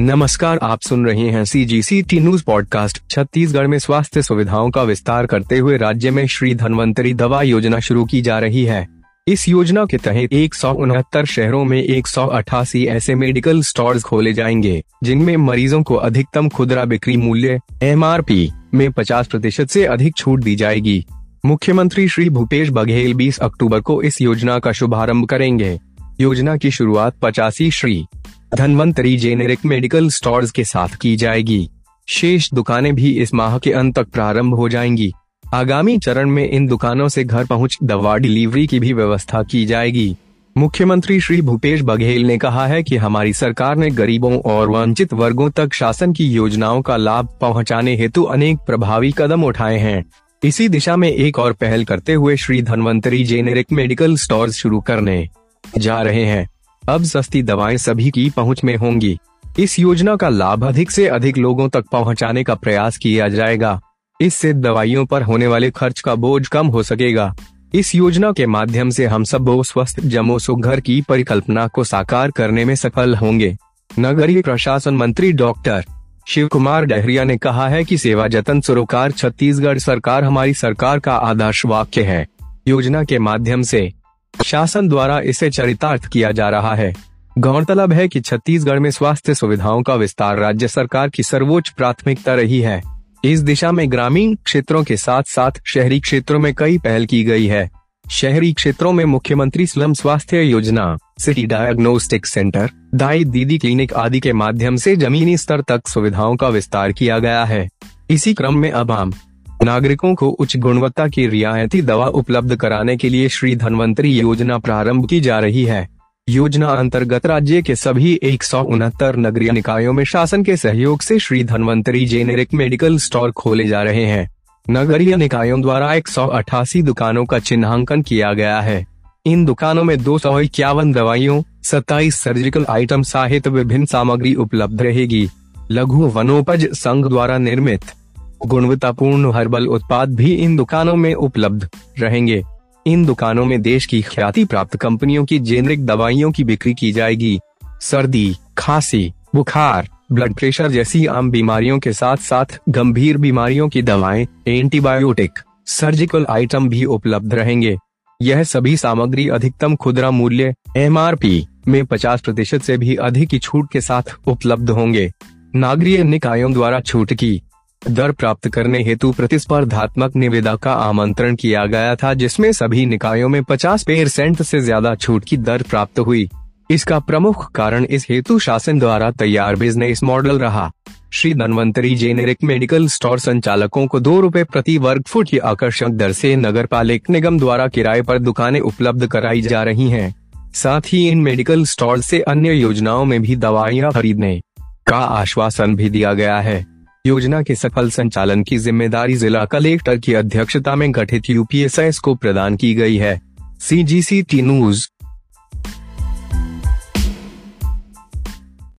नमस्कार, आप सुन रहे हैं C G C T news podcast Chhattisgarh में स्वास्थ्य सुविधाओं का विस्तार करते हुए राज्य में श्री धनवंतरी दवा योजना शुरू की जा रही है। इस योजना के तहत एक सौ उनहत्तर शहरों में एक सौ अठासी ऐसे मेडिकल स्टोर्स खोले जाएँगे, जिनमें मरीजों को अधिकतम खुदरा बिक्री मूल्य एमआरपी में 50 प्रतिशत ऐसी अधिक छूट दी जाएगी। मुख्यमंत्री श्री भूपेश बघेल 20 अक्टूबर को इस योजना का शुभारंभ करेंगे। योजना की शुरुआत पचासी Shri Dhanvantari generic medical stores के साथ की जाएगी। शेष दुकानें भी इस माह के अंत तक प्रारंभ हो जाएँगी। आगामी चरण में इन दुकानों से घर पहुँच दवा डिलीवरी की भी व्यवस्था की जाएगी। मुख्यमंत्री श्री भूपेश बघेल ने कहा है कि हमारी सरकार ने गरीबों और वंचित वर्गों तक शासन की योजनाओं का लाभ पहुँचाने हेतु अनेक प्रभावी कदम उठाए हैं। इसी दिशा में एक और पहल करते हुए Shri Dhanvantari generic medical store शुरू करने जा रहे हैं। अब सस्ती दवाएँ सभी की पहुँच में होंगी। इस योजना का लाभ अधिक से अधिक लोगों तक पहुँचाने का प्रयास किया जाएगा। इससे दवाइयों पर होने वाले खर्च का बोझ कम हो सकेगा। इस योजना के माध्यम से हम सब स्वस्थ, जमो सुघर की परिकल्पना को साकार करने में सफल होंगे। नगरीय प्रशासन मंत्री डॉक्टर शिव कुमार डहरिया ने कहा है कि सेवा जतन सरोकार छत्तीसगढ़ सरकार हमारी सरकार का आदर्श वाक्य है। योजना के माध्यम से शासन द्वारा इसे चरितार्थ किया जा रहा है। गौरतलब है कि छत्तीसगढ़ में स्वास्थ्य सुविधाओं का विस्तार राज्य सरकार की सर्वोच्च प्राथमिकता रही है। इस दिशा में ग्रामीण क्षेत्रों के साथ साथ शहरी क्षेत्रों में कई पहल की गई है। शहरी क्षेत्रों में मुख्यमंत्री स्लम स्वास्थ्य योजना, सिटी डायग्नोस्टिक सेंटर, दाई दीदी क्लिनिक आदि के माध्यम से जमीनी स्तर तक सुविधाओं का विस्तार किया गया है। इसी क्रम में अब आम नागरिकों को उच्च गुणवत्ता की रियायती दवा उपलब्ध कराने के लिए श्री धनवंतरी योजना प्रारंभ की जा रही है। योजना अंतर्गत राज्य के सभी एक सौ उनहत्तर नगरीय निकायों में शासन के सहयोग से Shri Dhanvantari generic medical store खोले जा रहे हैं। नगरीय निकायों द्वारा एक सौ अठासी दुकानों का चिन्हांकन किया गया है। इन दुकानों में दो सौ इक्यावन दवाइयों, सत्ताईस सर्जिकल आइटम सहित विभिन्न सामग्री उपलब्ध रहेगी। लघु वनोपज संघ द्वारा निर्मित गुणवत्तापूर्ण हर्बल उत्पाद भी इन दुकानों में उपलब्ध रहेंगे। इन दुकानों में देश की ख्याति प्राप्त कंपनियों की जेनरिक दवाइयों की बिक्री की जाएगी। सर्दी, खांसी, बुखार, ब्लड प्रेशर जैसी आम बीमारियों के साथ साथ गंभीर बीमारियों की दवाएँ, एंटीबायोटिक, सर्जिकल आइटम भी उपलब्ध रहेंगे। यह सभी सामग्री अधिकतम खुदरा मूल्य, एमआरपी, में 50 प्रतिशत से भी अधिक की छूट के साथ उपलब्ध होंगे। नागरीय निकायों द्वारा छूट की दर प्राप्त करने हेतु प्रतिस्पर्धात्मक निविदा का आमंत्रण किया गया था, जिसमें सभी निकायों में 50 परसेंट से ज़्यादा छूट की दर प्राप्त हुई। इसका प्रमुख कारण इस हेतु शासन द्वारा तैयार बिज़नेस मॉडल रहा। Shri Dhanvantari generic medical store संचालकों को दो रूपए प्रति वर्ग फुट की आकर्षक दर से नगर पालिक निगम द्वारा किराए पर दुकानें उपलब्ध कराई जा रही हैं। साथ ही इन मेडिकल स्टोर से अन्य योजनाओं में भी दवाइयाँ खरीदने का आश्वासन भी दिया गया है। योजना के सफल संचालन की ज़िम्मेदारी जिला कलेक्टर की अध्यक्षता में गठित यूपीएसएस को प्रदान की गई है। सी जी सी टी न्यूज़